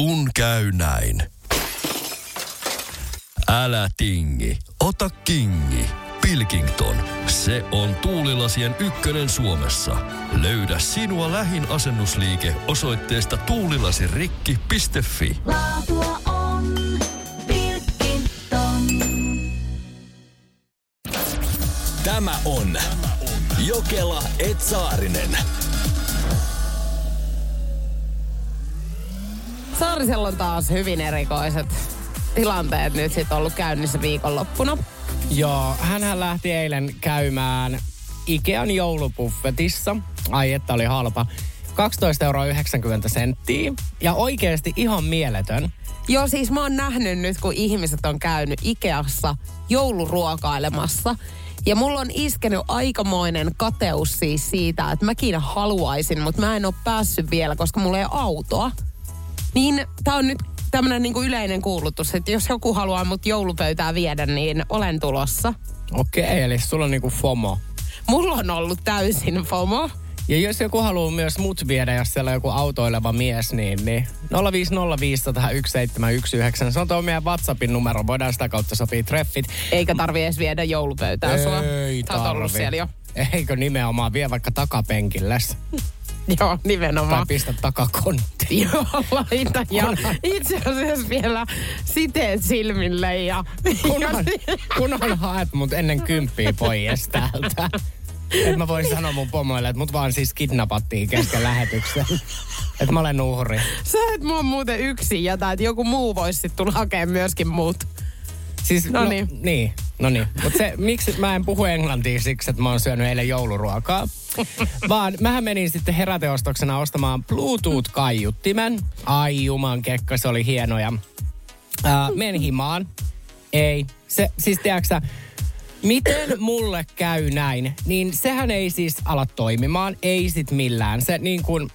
Kun käy näin. Älä tingi, ota kingi. Pilkington, se on tuulilasien ykkönen Suomessa. Löydä sinua lähin asennusliike osoitteesta tuulilasirikki.fi. Laatua on Pilkington. Tämä on Jokela Etsaarinen. Saarisella on taas hyvin erikoiset tilanteet nyt sitten ollut käynnissä viikonloppuna. Joo, hänhän lähti eilen käymään Ikean joulupuffetissa. Ai että oli halpa. 12,90 euroa senttiä. Ja oikeasti ihan mieletön. Joo, siis mä oon nähnyt nyt, kun ihmiset on käynyt Ikeassa jouluruokailemassa. Ja mulla on iskenyt aikamoinen kateus siis siitä, että mäkin haluaisin, mutta mä en ole päässyt vielä, koska mulla ei autoa. Niin tää on nyt tämmönen niinku yleinen kuulutus, että jos joku haluaa mut joulupöytää viedä, niin olen tulossa. Okei, eli sulla on niinku FOMO. Mulla on ollut täysin FOMO. Ja jos joku haluaa myös mut viedä, jos siellä on joku autoileva mies, niin, niin 050501719. Se on tuo meidän WhatsAppin numero. Voidaan sitä kautta sopia treffit. Eikä tarvi edes viedä joulupöytää sua. Ei oot ollut tarvi. siellä jo. Eikö nimenomaan vie vaikka takapenkilles? Joo, Tai nimenomaan. pistä takakonttiin. Joo, laita. Ja itse asiassa vielä siteet silmille ja... Kunhan, kunhan haet mut ennen kymppiä pois täältä. Et mä voin sanoa mun pomoille, että mut vaan siis kidnappattiin kesken lähetyksen. Että mä olen uhri. Sä et mua muuten yksin jätä, että joku muu voisi tulla hakemaan myöskin muut. Siis, No niin. niin. No niin. Mutta se, miksi mä en puhu englantia siksi, että mä oon syönyt eilen jouluruokaa. Vaan mähän menin sitten heräteostoksena ostamaan Bluetooth-kaiuttimen. Ai juman kekka, se oli hieno. Ja, ää, men himaan. Ei. Se, siis tiedätkö Miten mulle käy näin, niin sehän ei siis ala toimimaan, ei sit millään. Se niin kuin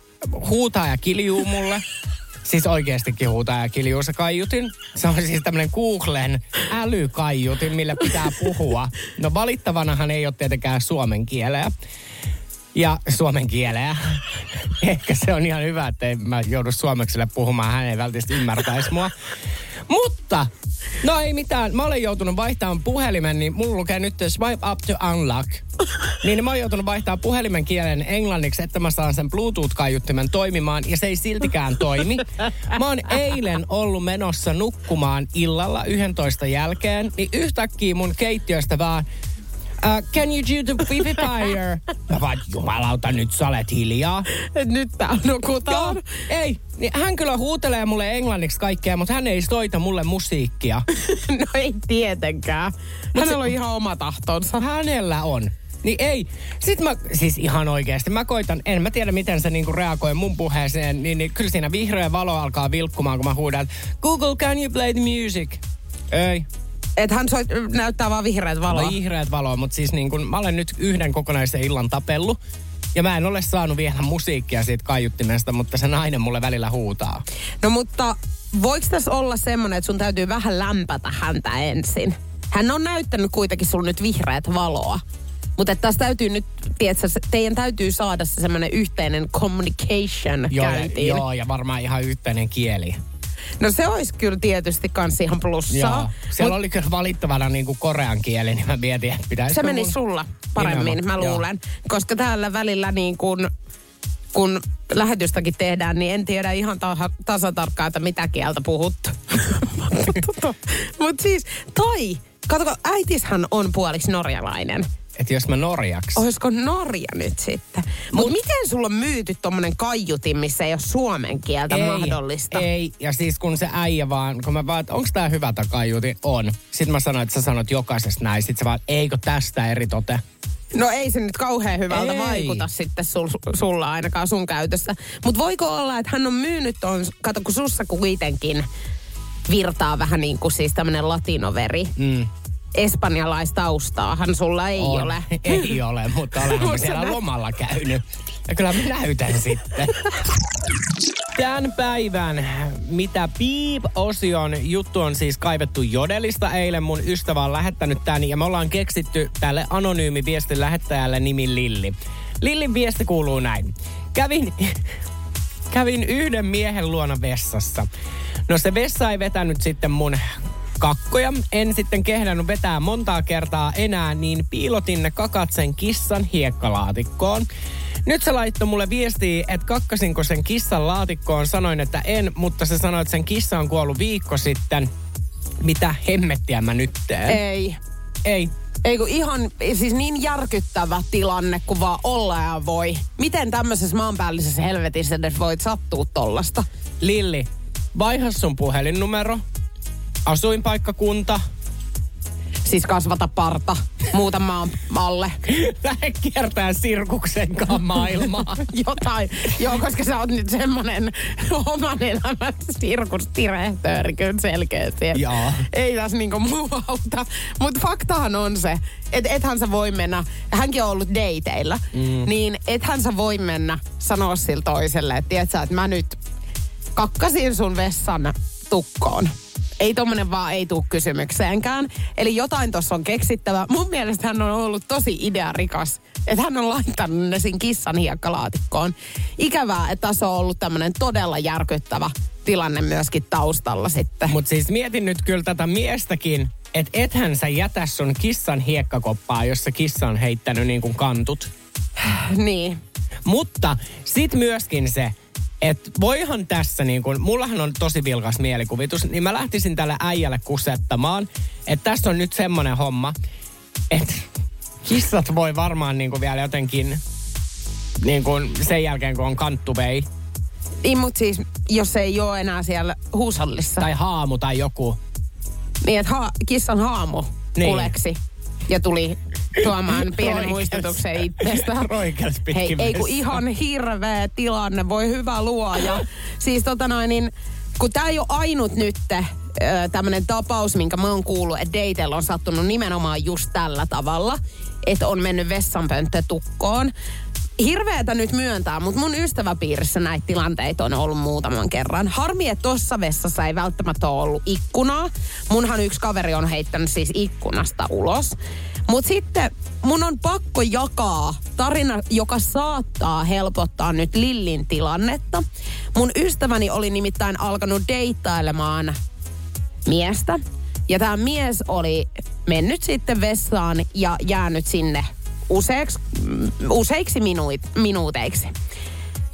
huutaa ja kiljuu mulle. Siis oikeastikin huutaa ja kiljuu se kaiutin. Se on siis tämmönen Googlen älykaiutin, millä pitää puhua. No valittavanahan ei ole tietenkään suomen kieleä. Ja suomen kieleä. Ehkä se on ihan hyvä, että en mä joudu suomekselle puhumaan. Hän ei välttämättä ymmärtäisi mua. Mutta, no ei mitään. Mä olen joutunut vaihtamaan puhelimen, niin mulla lukee nyt swipe up to unlock. Niin mä oon joutunut vaihtamaan puhelimen kielen englanniksi, että mä saan sen Bluetooth-kaiuttimen toimimaan, ja se ei siltikään toimi. Mä oon eilen ollut menossa nukkumaan illalla 11 jälkeen, niin yhtäkkiä mun keittiöstä vaan Uh, can you do the vivifier? Mä vaan, jumalauta, nyt sä olet hiljaa. Et nyt tää nukutaan. Joo, ei. Niin hän kyllä huutelee mulle englanniksi kaikkea, mutta hän ei soita mulle musiikkia. no ei tietenkään. Hänellä on ihan oma tahtonsa. Hänellä on. Niin ei. Sitten mä, siis ihan oikeasti, mä koitan, en mä tiedä miten se niinku reagoi mun puheeseen, niin, niin kyllä siinä vihreä valo alkaa vilkkumaan, kun mä huudan, Google, can you play the music? Ei. Että hän soit, näyttää vaan vihreät valoa. No vihreät valoa, mutta siis niin kun, mä olen nyt yhden kokonaisen illan tapellut. Ja mä en ole saanut vielä musiikkia siitä kaiuttimesta, mutta se nainen mulle välillä huutaa. No mutta voiko tässä olla semmoinen, että sun täytyy vähän lämpätä häntä ensin? Hän on näyttänyt kuitenkin sulle nyt vihreät valoa. Mutta tässä täytyy nyt, tiedätkö, teidän täytyy saada se semmoinen yhteinen communication Joo, ja, käyntiin. joo, ja varmaan ihan yhteinen kieli. No se olisi kyllä tietysti kans ihan plussaa. Joo. Siellä Mut oli kyllä valittavana niin kuin korean kieli, niin mä mietin, että pitäisikö se meni mun... sulla paremmin, Nimenomaan, mä joo. luulen. Koska täällä välillä niin kun, kun lähetystäkin tehdään, niin en tiedä ihan ta- tasatarkkaan, että mitä kieltä puhut. Mutta siis, tai, katsoko, äitishän on puoliksi norjalainen. Että jos mä norjaksi. Olisiko Norja nyt sitten? Mutta miten sulla on myyty tommonen kaiutin, missä ei ole suomen kieltä mahdollista? Ei, ja siis kun se äijä vaan, kun mä vaan, onko tää hyvä takaiuti? On. Sitten mä sanoin, että sä sanot jokaisesta näin. Sitten se vaan, eikö tästä eri tote? No ei se nyt kauhean hyvältä Ei. vaikuta sitten sul, sulla ainakaan sun käytössä. Mutta voiko olla, että hän on myynyt on, kato kun sussa kuitenkin virtaa vähän niin kuin siis tämmönen latinoveri. Mm. Espanjalaistaustaahan sulla ei On. ole. Ei ole, mutta olen siellä nä- lomalla käynyt. Ja kyllä mä näytän sitten. Tämän päivän Mitä Piip-osion juttu on siis kaivettu Jodelista eilen. Mun ystävä on lähettänyt tän ja me ollaan keksitty tälle anonyymi viestin lähettäjälle nimi Lilli. Lillin viesti kuuluu näin. Kävin, kävin yhden miehen luona vessassa. No se vessa ei vetänyt sitten mun kakkoja. En sitten kehdannut vetää montaa kertaa enää, niin piilotin ne kakat sen kissan hiekkalaatikkoon. Nyt se laittoi mulle viestiä, että kakkasinko sen kissan laatikkoon. Sanoin, että en, mutta se sanoi, että sen kissa on kuollut viikko sitten. Mitä hemmettiä mä nyt teen? Ei. Ei. Ei kun ihan, siis niin järkyttävä tilanne kuin vaan olla ja voi. Miten tämmöisessä maanpäällisessä helvetissä edes voit sattua tollasta? Lilli, vaiha sun puhelinnumero, asuinpaikkakunta, Siis kasvata parta muutamaan alle. lähde kiertää sirkuksen maailmaa. Jotain. Joo, koska sä oot nyt semmonen oman elämän sirkustirehtööri kyllä selkeästi. Joo. Ei tässä niinku muu auta. Mutta faktahan on se, että ethän sä voi mennä, hänkin on ollut dateilla, mm. niin ethän sä voi mennä sanoa sille toiselle, että tiedät sä, että mä nyt kakkasin sun vessan tukkoon. Ei tommonen vaan ei tuu kysymykseenkään. Eli jotain tuossa on keksittävä. Mun mielestä hän on ollut tosi idearikas. Että hän on laittanut ne siinä kissan hiekkalaatikkoon. Ikävää, että tässä on ollut tämmönen todella järkyttävä tilanne myöskin taustalla sitten. Mutta siis mietin nyt kyllä tätä miestäkin, että ethän sä jätä sun kissan hiekkakoppaa, jossa kissa on heittänyt niin kuin kantut. Niin. Mutta sit myöskin se, että voihan tässä niin kuin, mullahan on tosi vilkas mielikuvitus, niin mä lähtisin tälle äijälle kusettamaan, että tässä on nyt semmonen homma, että kissat voi varmaan niin kuin vielä jotenkin niin kuin sen jälkeen, kun on kanttu vei, Niin, mutta siis, jos ei ole enää siellä huushollissa. tai haamu tai joku, Niin, että ha- kissan haamu niin. kuleksi ja tuli tuomaan pienen Roikels. muistutuksen itsestään. Roikels pitkin Hei, ei kun ihan hirveä tilanne, voi hyvä luoja. siis tota noin, niin, kun tää ei ole ainut nyt tämmöinen tapaus, minkä mä oon kuullut, että dateilla on sattunut nimenomaan just tällä tavalla, että on mennyt vessanpönttö tukkoon. Hirveetä nyt myöntää, mutta mun ystäväpiirissä näitä tilanteita on ollut muutaman kerran. Harmi, että tossa vessassa ei välttämättä ole ollut ikkunaa. Munhan yksi kaveri on heittänyt siis ikkunasta ulos. Mutta sitten mun on pakko jakaa tarina, joka saattaa helpottaa nyt Lillin tilannetta. Mun ystäväni oli nimittäin alkanut deittailemaan miestä. Ja tämä mies oli mennyt sitten vessaan ja jäänyt sinne useiksi, mm, useiksi minuut, minuuteiksi.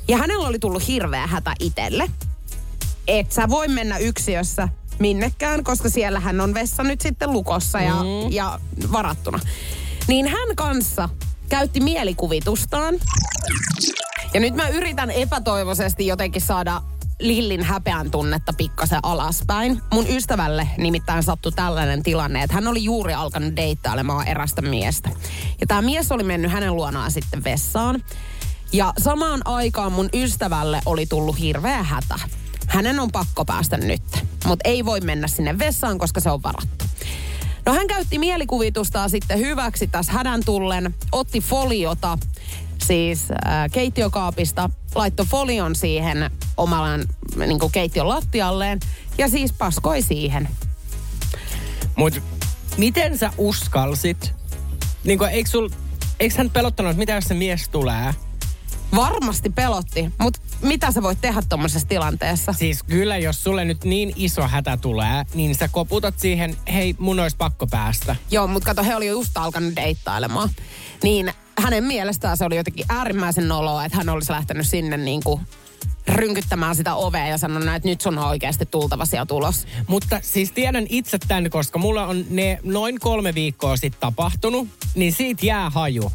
Ja hänellä oli tullut hirveä hätä itselle. Et sä voi mennä yksiössä minnekään, koska siellähän on vessa nyt sitten lukossa ja, mm. ja varattuna. Niin hän kanssa käytti mielikuvitustaan. Ja nyt mä yritän epätoivoisesti jotenkin saada Lillin häpeän tunnetta pikkasen alaspäin. Mun ystävälle nimittäin sattui tällainen tilanne, että hän oli juuri alkanut deittailemaan erästä miestä. Ja tämä mies oli mennyt hänen luonaan sitten vessaan. Ja samaan aikaan mun ystävälle oli tullut hirveä hätä. Hänen on pakko päästä nyt, mutta ei voi mennä sinne vessaan, koska se on varattu. No hän käytti mielikuvitustaan sitten hyväksi tässä hädän tullen, otti foliota siis äh, keittiökaapista, laittoi folion siihen omalan niin keittiön lattialleen ja siis paskoi siihen. Mut miten sä uskalsit? Niin kuin, eikö, sul, eikö hän pelottanut, että mitä jos se mies tulee? Varmasti pelotti, mutta mitä sä voit tehdä tuommoisessa tilanteessa? Siis kyllä, jos sulle nyt niin iso hätä tulee, niin sä koputat siihen, hei, mun olisi pakko päästä. Joo, mutta kato, he oli just alkanut deittailemaan. Niin hänen mielestään se oli jotenkin äärimmäisen noloa, että hän olisi lähtenyt sinne niin kuin rynkyttämään sitä ovea ja sanonut, että nyt sun on oikeasti tultava sieltä ulos. Mutta siis tiedän itse tämän, koska mulla on ne noin kolme viikkoa sitten tapahtunut, niin siitä jää haju.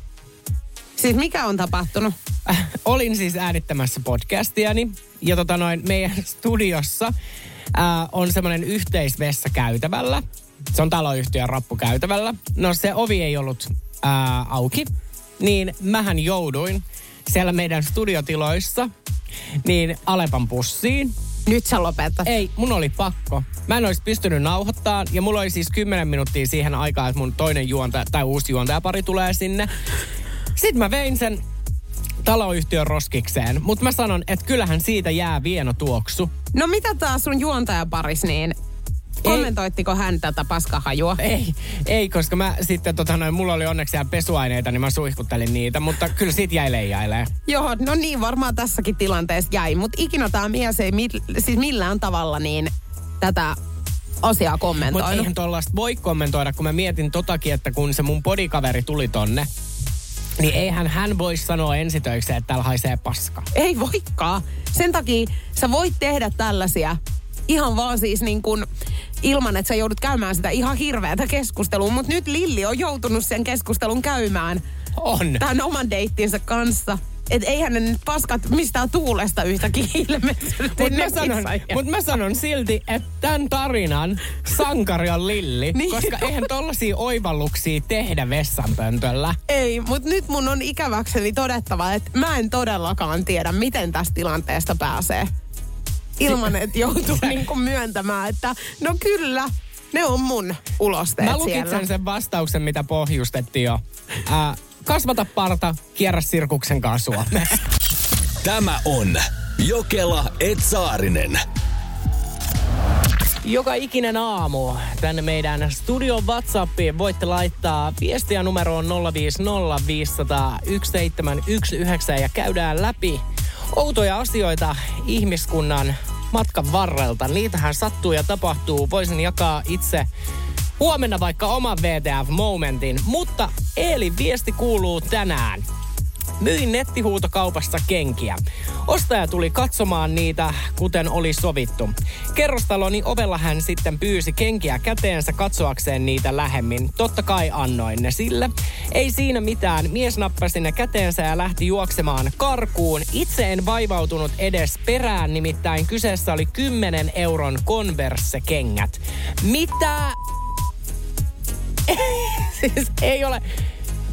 Siis mikä on tapahtunut? Olin siis äänittämässä podcastiani ja tota noin, meidän studiossa äh, on semmoinen yhteisvessa käytävällä. Se on taloyhtiön rappukäytävällä. No se ovi ei ollut äh, auki, niin mähän jouduin siellä meidän studiotiloissa niin Alepan pussiin. Nyt sä lopetat. Ei, mun oli pakko. Mä en olisi pystynyt nauhoittaa ja mulla oli siis 10 minuuttia siihen aikaan, että mun toinen juontaja tai uusi juontajapari tulee sinne. Sitten mä vein sen taloyhtiön roskikseen, mutta mä sanon, että kyllähän siitä jää vieno tuoksu. No mitä taas sun juontajaparis, niin Kommentoittiko hän tätä paskahajua? Ei, ei, koska mä sitten, tota noin, mulla oli onneksi pesuaineita, niin mä suihkuttelin niitä, mutta kyllä siitä jäi leijailee. Joo, no niin varmaan tässäkin tilanteessa jäi, mutta ikinä tämä mies ei mi- siis millään tavalla niin tätä asiaa Mutta kommentoinut. eihän tuollaista voi kommentoida, kun mä mietin totakin, että kun se mun podikaveri tuli tonne, niin eihän hän voi sanoa ensitöikseen, että täällä haisee paska. Ei voikaan. Sen takia sä voit tehdä tällaisia ihan vaan siis niin kuin ilman, että sä joudut käymään sitä ihan hirveätä keskustelua. Mutta nyt Lilli on joutunut sen keskustelun käymään On. tämän oman deittinsä kanssa. Et eihän ne nyt paskat mistään tuulesta yhtäkkiä ilmeisesti Mutta mä, sanon, mut mä sanon silti, että tämän tarinan sankari on Lilli, Niin koska eihän tollaisia oivalluksia tehdä vessanpöntöllä. Ei, mutta nyt mun on ikäväkseni todettava, että mä en todellakaan tiedä, miten tästä tilanteesta pääsee. Ilman, että joutuu niinku myöntämään, että no kyllä, ne on mun ulosteet Mä siellä. lukitsen sen vastauksen, mitä pohjustettiin jo. Ää, kasvata parta, kierrä sirkuksen kanssa. Tämä on Jokela Etsaarinen. Joka ikinen aamu tänne meidän studion WhatsAppiin voitte laittaa viestiä numeroon 050501719 ja käydään läpi outoja asioita ihmiskunnan matkan varrelta. Niitähän sattuu ja tapahtuu. Voisin jakaa itse huomenna vaikka oman VTF-momentin, mutta Eelin viesti kuuluu tänään. Myin nettihuutokaupassa kenkiä. Ostaja tuli katsomaan niitä, kuten oli sovittu. Kerrostaloni ovella hän sitten pyysi kenkiä käteensä katsoakseen niitä lähemmin. Totta kai annoin ne sille. Ei siinä mitään. Mies nappasi ne käteensä ja lähti juoksemaan karkuun. Itse en vaivautunut edes perään, nimittäin kyseessä oli 10 euron Converse-kengät. Mitä siis ei ole...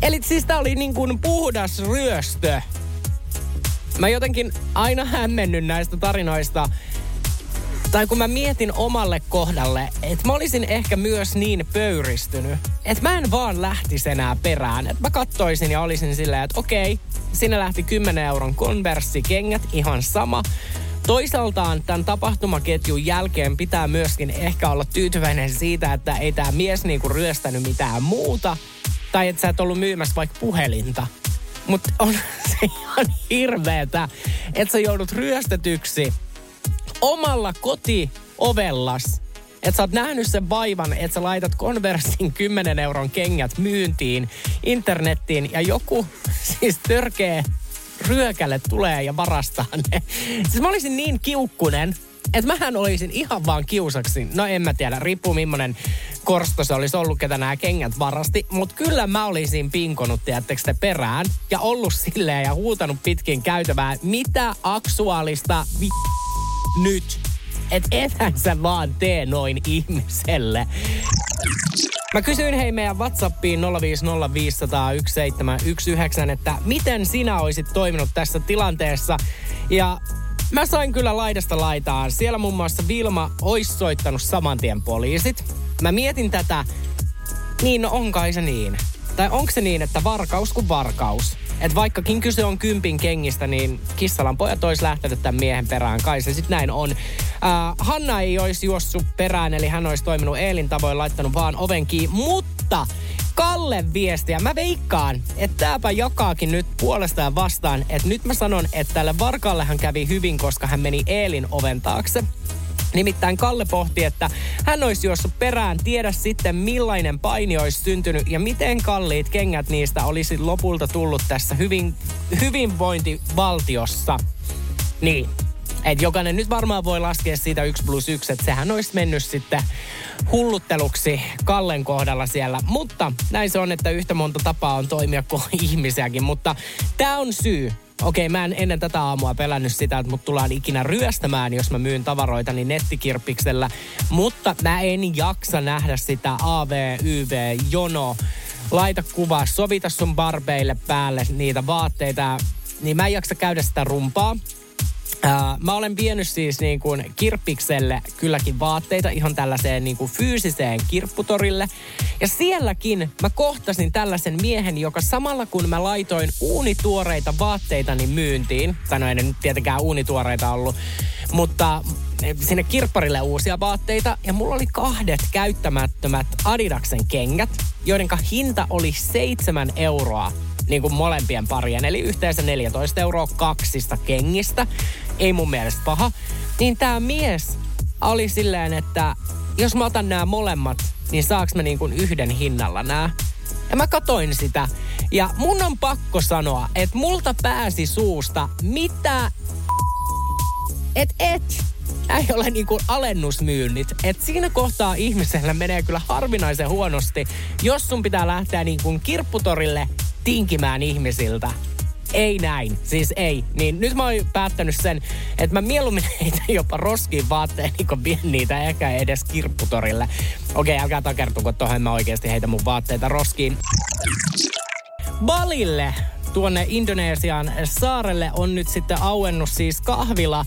Eli siis tää oli niin kuin puhdas ryöstö. Mä jotenkin aina hämmennyt näistä tarinoista. Tai kun mä mietin omalle kohdalle, että mä olisin ehkä myös niin pöyristynyt, että mä en vaan lähtisi enää perään. Että mä kattoisin ja olisin silleen, että okei, sinne lähti 10 euron konverssikengät, ihan sama. Toisaaltaan tämän tapahtumaketjun jälkeen pitää myöskin ehkä olla tyytyväinen siitä, että ei tämä mies niinku ryöstänyt mitään muuta. Tai että sä et ollut myymässä vaikka puhelinta. Mutta on se ihan hirveetä, että sä joudut ryöstetyksi omalla kotiovellas. Että sä oot nähnyt sen vaivan, että sä laitat Conversin 10 euron kengät myyntiin internettiin ja joku siis törkee ryökälle tulee ja varastaa ne. Siis mä olisin niin kiukkunen, että mähän olisin ihan vaan kiusaksi. No en mä tiedä, riippuu millainen korsto se olisi ollut, ketä nämä kengät varasti. Mutta kyllä mä olisin pinkonut, tiedättekö te perään. Ja ollut silleen ja huutanut pitkin käytävää. Mitä aksuaalista vi- nyt? Et ethän sä vaan tee noin ihmiselle. Mä kysyin hei meidän Whatsappiin 050501719, että miten sinä olisit toiminut tässä tilanteessa. Ja mä sain kyllä laidasta laitaan. Siellä muun muassa Vilma olisi soittanut saman tien poliisit. Mä mietin tätä, niin no on kai se niin. Tai onko se niin, että varkaus kuin varkaus? Et vaikkakin kyse on kympin kengistä, niin Kissalan pojat olisi lähtenyt tämän miehen perään. Kai se sitten näin on. Äh, Hanna ei olisi juossut perään, eli hän olisi toiminut Eelin tavoin, laittanut vaan oven kiinni. Mutta Kalle viestiä. Mä veikkaan, että tääpä jakaakin nyt puolestaan vastaan, että nyt mä sanon, että tälle Varkaallehan kävi hyvin, koska hän meni Eelin oven taakse. Nimittäin Kalle pohti, että hän olisi juossut perään, tiedä sitten millainen paini olisi syntynyt ja miten kalliit kengät niistä olisi lopulta tullut tässä hyvin, hyvinvointivaltiossa. Niin, et jokainen nyt varmaan voi laskea siitä 1 plus 1, että sehän olisi mennyt sitten hullutteluksi Kallen kohdalla siellä. Mutta näin se on, että yhtä monta tapaa on toimia kuin ihmisiäkin. Mutta tämä on syy. Okei, mä en ennen tätä aamua pelännyt sitä, että mut tullaan ikinä ryöstämään, jos mä myyn tavaroitani nettikirppiksellä. Mutta mä en jaksa nähdä sitä AV-YV-jono. Laita kuva, sovita sun barbeille päälle niitä vaatteita. Niin mä en jaksa käydä sitä rumpaa. Ää, mä olen vienyt siis niin kuin kirppikselle kylläkin vaatteita ihan tällaiseen niin kuin fyysiseen kirpputorille. Ja sielläkin mä kohtasin tällaisen miehen, joka samalla kun mä laitoin uunituoreita vaatteitani myyntiin, tai no ei nyt tietenkään uunituoreita ollut, mutta sinne kirpparille uusia vaatteita ja mulla oli kahdet käyttämättömät Adidaksen kengät, joiden hinta oli 7 euroa niin kuin molempien parien, eli yhteensä 14 euroa kaksista kengistä. Ei mun mielestä paha. Niin tämä mies oli silleen, että jos mä otan nämä molemmat, niin saaks mä niin kuin yhden hinnalla nämä. Ja mä katoin sitä. Ja mun on pakko sanoa, että multa pääsi suusta, mitä... Et et, ei ole niin kuin alennusmyynnit. Et siinä kohtaa ihmisellä menee kyllä harvinaisen huonosti, jos sun pitää lähteä niin kuin kirpputorille tinkimään ihmisiltä. Ei näin, siis ei. Niin nyt mä oon päättänyt sen, että mä mieluummin heitä jopa roskiin vaatteen, niin kun vien niitä ehkä edes kirpputorille. Okei, älkää takertuko tohon, mä oikeasti heitä mun vaatteita roskiin. Balille tuonne Indonesian saarelle on nyt sitten auennut siis kahvila.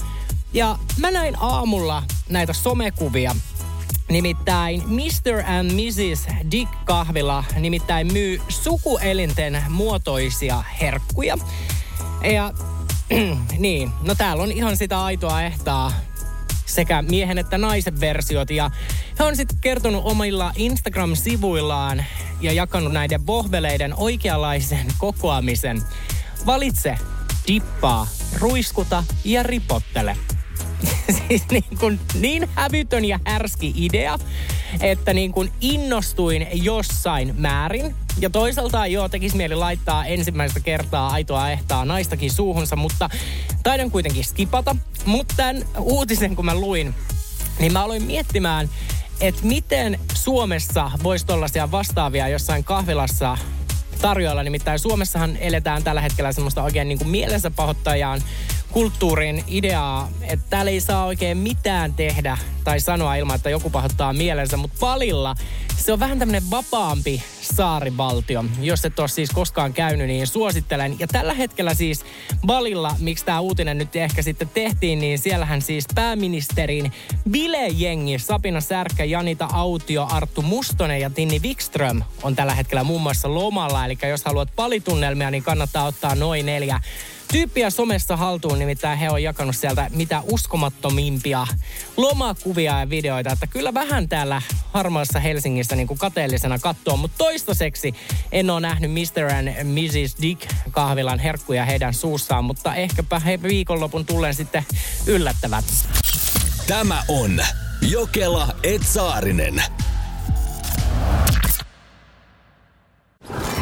Ja mä näin aamulla näitä somekuvia Nimittäin Mr. and Mrs. Dick kahvila nimittäin myy sukuelinten muotoisia herkkuja. Ja niin, no täällä on ihan sitä aitoa ehtaa sekä miehen että naisen versiot. Ja he on sitten kertonut omilla Instagram-sivuillaan ja jakanut näiden bohveleiden oikeanlaisen kokoamisen. Valitse, dippaa, ruiskuta ja ripottele. siis niin, kuin niin hävytön ja härski idea, että niin kuin innostuin jossain määrin. Ja toisaalta joo, tekisi mieli laittaa ensimmäistä kertaa aitoa ehtaa naistakin suuhunsa, mutta taidan kuitenkin skipata. Mutta tämän uutisen kun mä luin, niin mä aloin miettimään, että miten Suomessa voisi tollaisia vastaavia jossain kahvilassa tarjoilla. Nimittäin Suomessahan eletään tällä hetkellä semmoista oikein niin kuin mielensä pahoittajaan kulttuurin ideaa, että täällä ei saa oikein mitään tehdä tai sanoa ilman, että joku pahoittaa mielensä, mutta palilla se on vähän tämmöinen vapaampi saarivaltio. Jos et ole siis koskaan käynyt, niin suosittelen. Ja tällä hetkellä siis Balilla, miksi tämä uutinen nyt ehkä sitten tehtiin, niin siellähän siis pääministerin bilejengi Sapina Särkkä, Janita Autio, Arttu Mustonen ja Tinni Wikström on tällä hetkellä muun muassa lomalla. Eli jos haluat palitunnelmia, niin kannattaa ottaa noin neljä tyyppiä somessa haltuun, nimittäin he on jakanut sieltä mitä uskomattomimpia lomakuvia ja videoita. Että kyllä vähän täällä harmaassa Helsingissä niin kuin kateellisena katsoa, mutta toistaiseksi en ole nähnyt Mr. and Mrs. Dick kahvilan herkkuja heidän suussaan, mutta ehkäpä he viikonlopun tulleen sitten yllättävät. Tämä on Jokela Etsaarinen.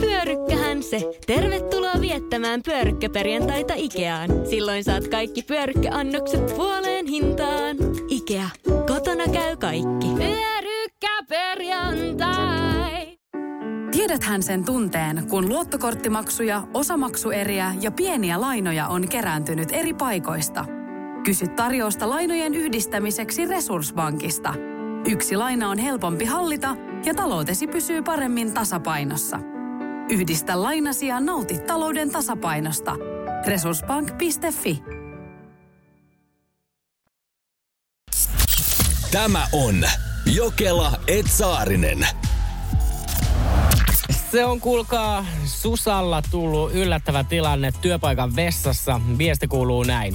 Pyörykkähän se. Tervetuloa viettämään pyörykkäperjantaita Ikeaan. Silloin saat kaikki pyörykkäannokset puoleen hintaan. Ikea. Kotona käy kaikki. Pyörykkäperjantai. Tiedäthän sen tunteen, kun luottokorttimaksuja, osamaksueriä ja pieniä lainoja on kerääntynyt eri paikoista. Kysy tarjousta lainojen yhdistämiseksi Resurssbankista. Yksi laina on helpompi hallita ja taloutesi pysyy paremmin tasapainossa – Yhdistä lainasi ja nauti talouden tasapainosta. Resurssbank.fi Tämä on Jokela Etsaarinen. Se on kuulkaa Susalla tullut yllättävä tilanne työpaikan vessassa. Viesti kuuluu näin.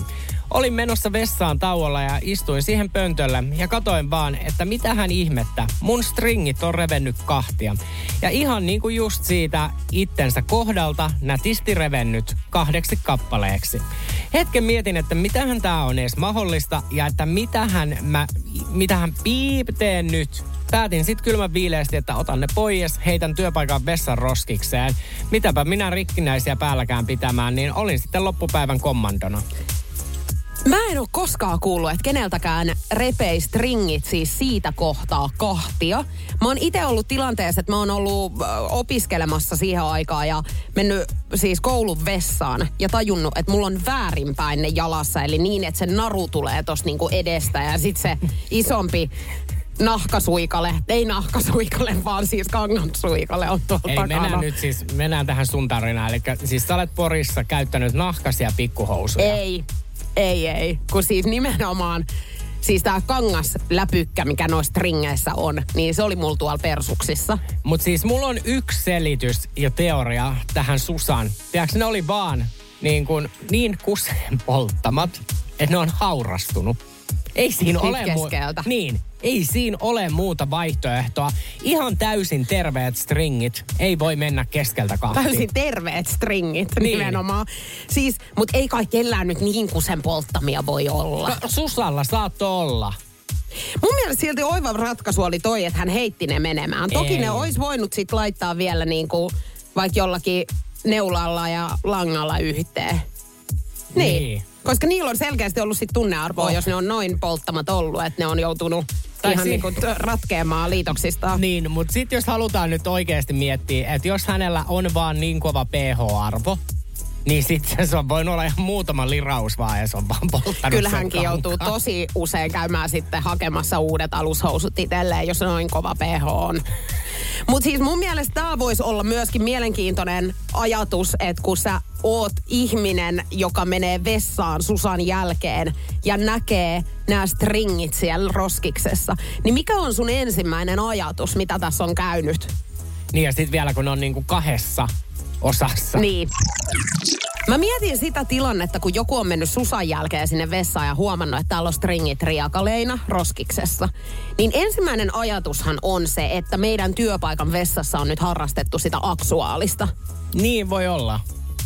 Olin menossa vessaan tauolla ja istuin siihen pöntölle ja katoin vaan, että mitähän ihmettä. Mun stringit on revennyt kahtia. Ja ihan niin kuin just siitä itsensä kohdalta nätisti revennyt kahdeksi kappaleeksi. Hetken mietin, että mitähän tää on edes mahdollista ja että mitähän mä, mitähän piipteen nyt päätin sitten kylmän viileästi, että otan ne pois, heitän työpaikan vessan roskikseen. Mitäpä minä rikkinäisiä päälläkään pitämään, niin olin sitten loppupäivän kommandona. Mä en ole koskaan kuullut, että keneltäkään repei stringit siis siitä kohtaa kahtia. Mä oon itse ollut tilanteessa, että mä oon ollut opiskelemassa siihen aikaan ja mennyt siis koulun vessaan ja tajunnut, että mulla on väärinpäin ne jalassa. Eli niin, että se naru tulee tosta niinku edestä ja sitten se isompi nahkasuikale, ei nahkasuikale, vaan siis kangansuikale on tuolla Eli takana. mennään nyt siis, mennään tähän sun tarinaan. Eli siis sä olet Porissa käyttänyt nahkasia pikkuhousuja. Ei, ei, ei. Kun siis nimenomaan, siis tämä kangasläpykkä, mikä noissa ringeissä on, niin se oli mulla tuolla persuksissa. Mutta siis mulla on yksi selitys ja teoria tähän Susan. Tiedätkö, ne oli vaan niin, kuin, niin kuseen polttamat, että ne on haurastunut. Ei siinä Nyt ole mu- keskeltä. Niin, ei siinä ole muuta vaihtoehtoa. Ihan täysin terveet stringit ei voi mennä keskeltä kahtiin. Täysin terveet stringit Niin. nimenomaan. Siis, mutta ei kai kellään nyt niin kusen polttamia voi olla. Ka- Susalla saattoi olla. Mun mielestä silti oiva ratkaisu oli toi, että hän heitti ne menemään. Toki Ei. ne olisi voinut sit laittaa vielä niin kuin vaikka jollakin neulalla ja langalla yhteen. Niin. Niin. Koska niillä on selkeästi ollut sit tunnearvoa, Oh. jos ne on noin polttamat ollut, että ne on joutunut Tai ihan si- niin kuin ratkeamaan liitoksista. Niin, mutta sitten jos halutaan nyt oikeasti miettiä, että jos hänellä on vaan niin kova pH-arvo, niin sitten se on voinut olla ihan muutama liraus vaan ja se on vaan polttanut Kyllä sen hänkin joutuu tosi usein käymään sitten hakemassa uudet alushousut itselleen, jos noin kova pH on. Mutta siis mun mielestä tämä voisi olla myöskin mielenkiintoinen ajatus, että kun sä oot ihminen, joka menee vessaan Susan jälkeen ja näkee nämä stringit siellä roskiksessa, niin mikä on sun ensimmäinen ajatus, mitä tässä on käynyt? Niin ja sitten vielä kun on niinku kahdessa osassa. Niin. Mä mietin sitä tilannetta, kun joku on mennyt Susan jälkeen sinne vessaan ja huomannut, että täällä on stringit riakaleina roskiksessa. Niin ensimmäinen ajatushan on se, että meidän työpaikan vessassa on nyt harrastettu sitä aksuaalista. Niin voi olla.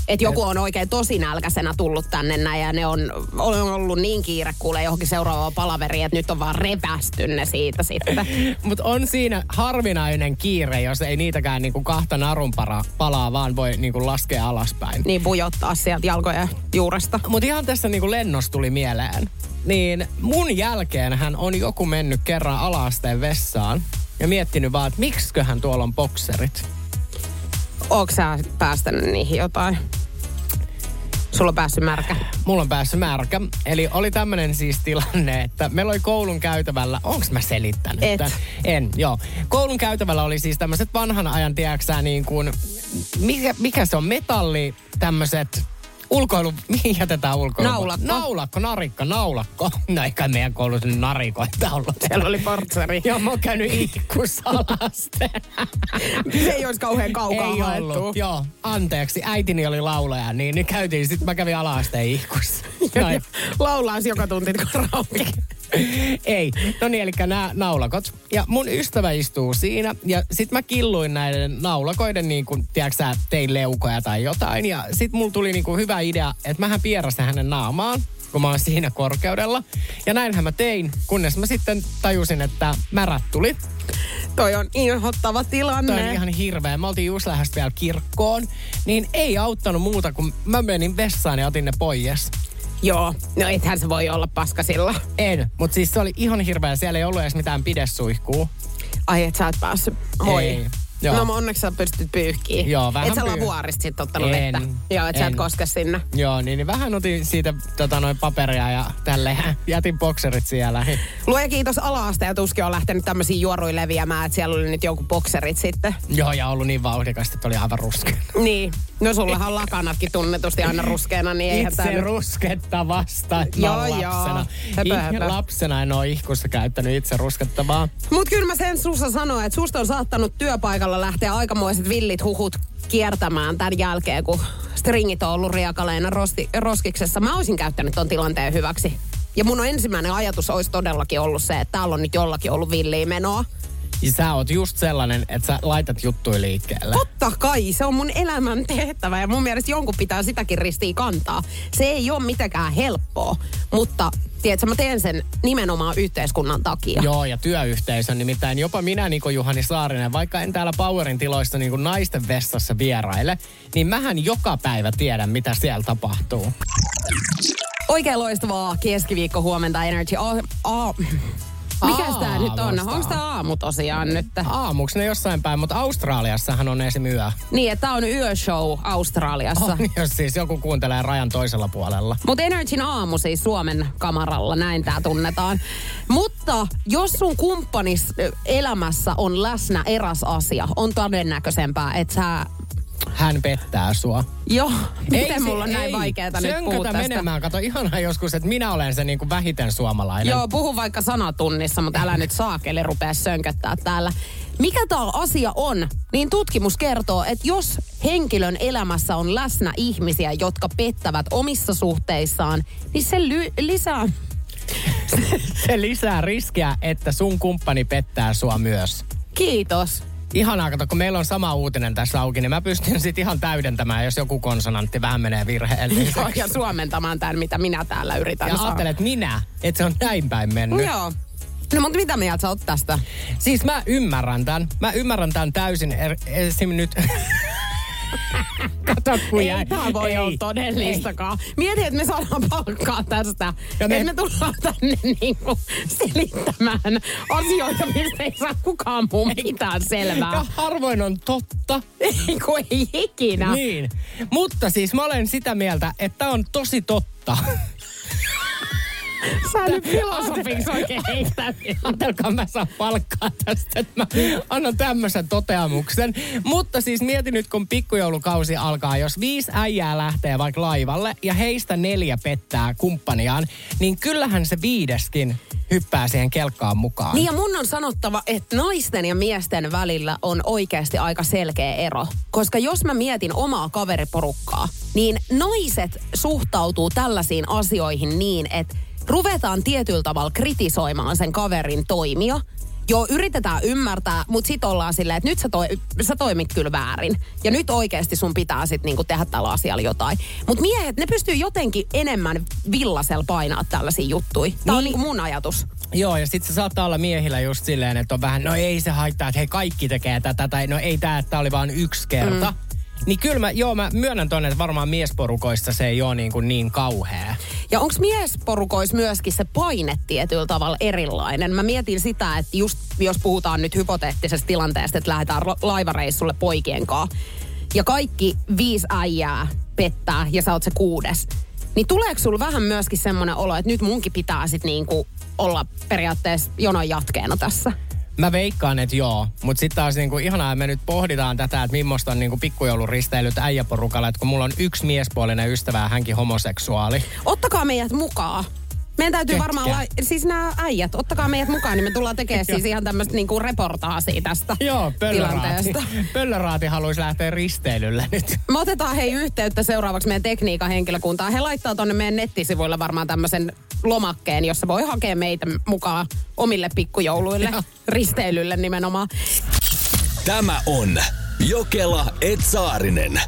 Että joku on oikein tosi nälkäisenä tullut tänne näin ja ne on, on ollut niin kiire kuulee johonkin seuraavaan palaveriin, että nyt on vaan repästy ne siitä sitten. Mutta on siinä harvinainen kiire, jos ei niitäkään niinku kahta narun palaa, vaan voi niinku laskea alaspäin. Niin pujottaa sieltä jalkojen juuresta. Mutta ihan tässä niinku lennosta tuli mieleen. Niin mun jälkeen hän on joku mennyt kerran alaasteen vessaan ja miettinyt vaan, että miksiköhän tuolla on bokserit. Ootko sä päästänyt niihin jotain? Sulla on päässyt märkä. Mulla on päässyt märkä. Eli oli tämmönen siis tilanne, että meillä oli koulun käytävällä, onks mä selittänyt Et. tän? En, joo. Koulun käytävällä oli siis tämmöiset vanhan ajan, tiedäksä, niin kuin, mikä, mikä se on, metalli, tämmöiset ulkoilu, mihin jätetään ulkoilu? Naulakko. Naulakko, narikka, naulakko. No eikä meidän koulussa narikoita ollut. Siellä oli portsari. Joo, mä oon käynyt ikkusalasteen. Se ei olisi kauhean kaukaa Ei haettu. ollut, joo. Anteeksi, äitini oli laulaja, niin, niin käytiin, sitten mä kävin alasteen ikkussa. Näin. Laulaa joka tunti karaoke. Ei. No niin, eli nämä naulakot. Ja mun ystävä istuu siinä. Ja sit mä killuin näiden naulakoiden, niin kuin, tiedätkö sä, tein leukoja tai jotain. Ja sit mulla tuli niin kuin hyvä idea, että mähän pierasin hänen naamaan kun mä oon siinä korkeudella. Ja näinhän mä tein, kunnes mä sitten tajusin, että märät tuli. Toi on inhottava tilanne. Toi on ihan hirveä. Mä oltiin just lähes vielä kirkkoon. Niin ei auttanut muuta, kun mä menin vessaan ja otin ne pois. Joo, no ethän se voi olla paskasilla. En, mutta siis se oli ihan hirveä. Siellä ei ollut edes mitään pidessuihkuu. Ai et sä et päässyt. Moi. Ei. Joo. No onneksi sä pystyt pyyhkiin. Joo, vähän Et sä lavuaarista sit ottanut En, vettä. Joo, et sä et koske sinne. Joo, niin, niin vähän otin siitä tota, noin paperia ja tälle jätin bokserit siellä. Luoja kiitos ala ja tuskin on lähtenyt tämmöisiä juoruja leviämään, että siellä oli nyt joku bokserit sitten. Joo, ja ollut niin vauhdikasta, että oli aivan ruskea. Niin. No sullahan on lakanatkin tunnetusti aina ruskeana, niin eihän Itse rusketta vasta, Joo, oon joo. lapsena. Höpö, lapsena en ole ihkussa käyttänyt itse ruskettavaa. Mut kyllä mä sen Sussa sanoin, että susta on saattanut työpaikalla lähteä aikamoiset villit huhut kiertämään tämän jälkeen, kun stringit on ollut riakaleina rosti, roskiksessa. Mä olisin käyttänyt ton tilanteen hyväksi. Ja mun ensimmäinen ajatus olisi todellakin ollut se, että täällä on nyt jollakin ollut villiä menoa. Ja sä oot just sellainen, että sä laitat juttui liikkeelle. Totta kai, se on mun elämän tehtävä ja mun mielestä jonkun pitää sitäkin ristiin kantaa. Se ei ole mitenkään helppoa, mutta tiedätkö, mä teen sen nimenomaan yhteiskunnan takia. Joo, ja työyhteisön. Nimittäin jopa minä, niin kuin Juhani Saarinen, vaikka en täällä Powerin tiloissa niin kuin naisten vessassa vieraile, niin mähän joka päivä tiedän, mitä siellä tapahtuu. Oikein loistavaa keskiviikko huomenta Energy. A- a- Mikäs tää nyt on? Onko tää aamu tosiaan nyt? Aamuks ne jossain päin, mutta Australiassahan on esim. yö. Niin, että on yöshow Australiassa. On, jos siis joku kuuntelee rajan toisella puolella. Mutta Energyn aamu siis Suomen kamaralla, näin tää tunnetaan. Mutta jos sun kumppanis elämässä on läsnä eräs asia, on todennäköisempää, että sä... Hän pettää sua. Joo, miten se- mulla on näin vaikeeta nyt puhua tästä? menemään. Kato, ihanaa joskus, että minä olen se niin kuin vähiten suomalainen. Joo, puhu vaikka sanatunnissa, mutta älä nyt saakeli rupea sönköttää täällä. Mikä tämä asia on, niin tutkimus kertoo, että jos henkilön elämässä on läsnä ihmisiä, jotka pettävät omissa suhteissaan, niin se ly- lisää... Se lisää riskiä, että sun kumppani pettää sua myös. Kiitos. Ihanaa, kato, kun meillä on sama uutinen tässä auki, niin mä pystyn sitten ihan täydentämään, jos joku konsonantti vähän menee virheelliseksi. Joo, ja suomentamaan tämän, mitä minä täällä yritän Ja saada. ajattelet minä, että se on näin päin mennyt. Joo. No mutta mitä mieltä sä oot tästä? Siis mä ymmärrän tämän. Mä ymmärrän tämän täysin. Er, esim. nyt... Kato, kun Ei jäi. tämä voi Ei. olla todellistakaan. Mieti, että me saadaan palkkaa tästä. Ja me- me... tullaan tänne niinku selittämään asioita, mistä ei saa kukaan muu mitään selvää. Ja harvoin on totta. Ei kun ei ikinä. Niin. Mutta siis mä olen sitä mieltä, että on tosi totta. Sä nyt filosofiksi oikein heittää. Ajatelkaa, mä saan palkkaa tästä, että mä annan tämmöisen toteamuksen. Mutta siis mieti nyt, kun pikkujoulukausi alkaa, jos viisi äijää lähtee vaikka laivalle ja heistä neljä pettää kumppaniaan, niin kyllähän se viideskin hyppää siihen kelkkaan mukaan. Niin ja mun on sanottava, että naisten ja miesten välillä on oikeasti aika selkeä ero. Koska jos mä mietin omaa kaveriporukkaa, niin naiset suhtautuu tällaisiin asioihin niin, että ruvetaan tietyllä tavalla kritisoimaan sen kaverin toimia. Joo, yritetään ymmärtää, mutta sit ollaan silleen, että nyt sä, toi, sä toimit kyllä väärin. Ja nyt oikeasti sun pitää sit niinku tehdä tällä asialla jotain. Mutta miehet, ne pystyy jotenkin enemmän villasella painaa tällaisia juttuja. Tämä on Niin. niinku mun ajatus. Joo, ja sitten se saattaa olla miehillä just silleen, että on vähän, no ei se haittaa, että hei kaikki tekee tätä, tai no ei tää, että oli vaan yksi kerta. Mm. Niin kyllä mä, joo, mä myönnän tonne, että varmaan miesporukoissa se ei ole niin, kuin niin kauhea. Ja onko miesporukois myöskin se paine tietyllä tavalla erilainen? Mä mietin sitä, että just jos puhutaan nyt hypoteettisesta tilanteesta, että lähdetään laivareissulle poikien kanssa, ja kaikki viisi äijää pettää, ja sä oot se kuudes, niin tuleeko sulla vähän myöskin semmoinen olo, että nyt munkin pitää sit niinku olla periaatteessa jonon jatkeena tässä? Mä veikkaan, että joo, mutta sitten taas niinku ihanaa, että me nyt pohditaan tätä, että millaista on niinku pikkujouluristeilyt äijäporukalla, että kun mulla on yksi miespuolinen ystävä ja hänkin homoseksuaali. Ottakaa meidät mukaan. Meidän täytyy Ketkä? varmaan, lai- siis nämä äijät, ottakaa meidät mukaan, niin me tullaan tekemään siis ihan tämmöistä niinku reportaasia tästä Joo, pöllöraati. tilanteesta. Pöllöraati haluaisi lähteä risteilylle nyt. Me otetaan hei yhteyttä seuraavaksi meidän tekniikan henkilökuntaan. He laittaa tonne meidän nettisivuille varmaan tämmöisen lomakkeen, jossa voi hakea meitä mukaan omille pikkujouluille, Joo. risteilylle nimenomaan. Tämä on Jokela Etsaarinen.